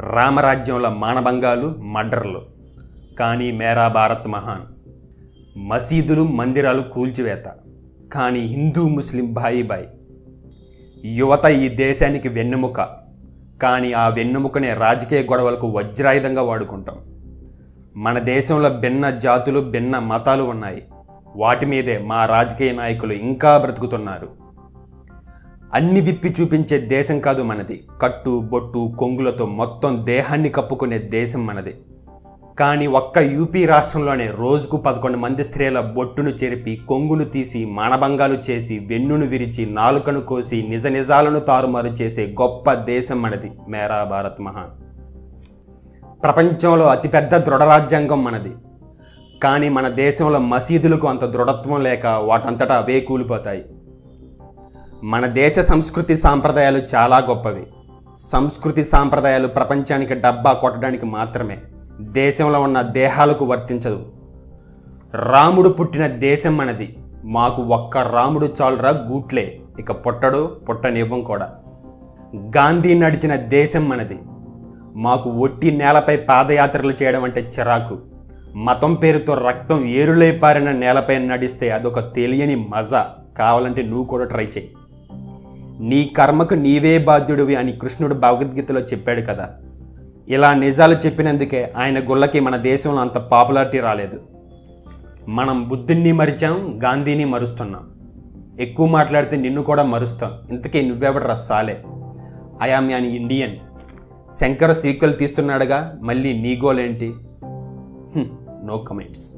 రామరాజ్యంలో మానభంగాలు మర్డర్లు. కానీ మేరా భారత్ మహాన్. మసీదులు మందిరాలు కూల్చివేత. కానీ హిందూ ముస్లిం బాయి బాయ్. యువత ఈ దేశానికి వెన్నెముక. కానీ ఆ వెన్నెముకనే రాజకీయ గొడవలకు వజ్రాయుధంగా వాడుకుంటాం. మన దేశంలో భిన్న జాతులు భిన్న మతాలు ఉన్నాయి. వాటి మీదే మా రాజకీయ నాయకులు ఇంకా బ్రతుకుతున్నారు. అన్ని విప్పి చూపించే దేశం కాదు మనది. కట్టు బొట్టు కొంగులతో మొత్తం దేహాన్ని కప్పుకునే దేశం మనది. కానీ ఒక్క యూపీ రాష్ట్రంలోనే రోజుకు పదకొండు మంది స్త్రీల బొట్టును చెరిపి కొంగును తీసి మానభంగాలు చేసి వెన్నును విరిచి నాలుకను కోసి నిజ నిజాలను తారుమారు చేసే గొప్ప దేశం మనది. మేరా భారత్ మహాన్. ప్రపంచంలో అతిపెద్ద దృఢ రాజ్యాంగం మనది. కానీ మన దేశంలో మసీదులకు అంత దృఢత్వం లేక వాటంతటా అవే కూలిపోతాయి. మన దేశ సంస్కృతి సాంప్రదాయాలు చాలా గొప్పవి. సంస్కృతి సాంప్రదాయాలు ప్రపంచానికి డబ్బా కొట్టడానికి మాత్రమే. దేశంలో ఉన్న దేహాలకు వర్తించదు. రాముడు పుట్టిన దేశం మనది. మాకు ఒక్క రాముడు చాలురా గూట్లే. ఇక పుట్టడు పుట్టనివ్వం కూడా. గాంధీ నడిచిన దేశం మనది. మాకు ఒట్టి నేలపై పాదయాత్రలు చేయడం అంటే చిరాకు. మతం పేరుతో రక్తం ఏరులై పారిన నేలపై నడిస్తే అదొక తెలియని మజా. కావాలంటే నువ్వు కూడా ట్రై చేయి నీ కర్మకు నీవే బాధ్యుడివి అని కృష్ణుడు భగవద్గీతలో చెప్పాడు కదా. ఇలా నిజాలు చెప్పినందుకే ఆయన గుళ్ళకి మన దేశంలో అంత పాపులారిటీ రాలేదు. మనం బుద్ధుణ్ణి మరిచాం గాంధీని మరుస్తున్నాం. ఎక్కువ మాట్లాడితే నిన్ను కూడా మరుస్తాం. ఇంతకీ నువ్వెవడరా సాలే? I am an Indian Shankar sequel తీస్తున్నాడుగా మళ్ళీ నీ గోలేంటి? No comments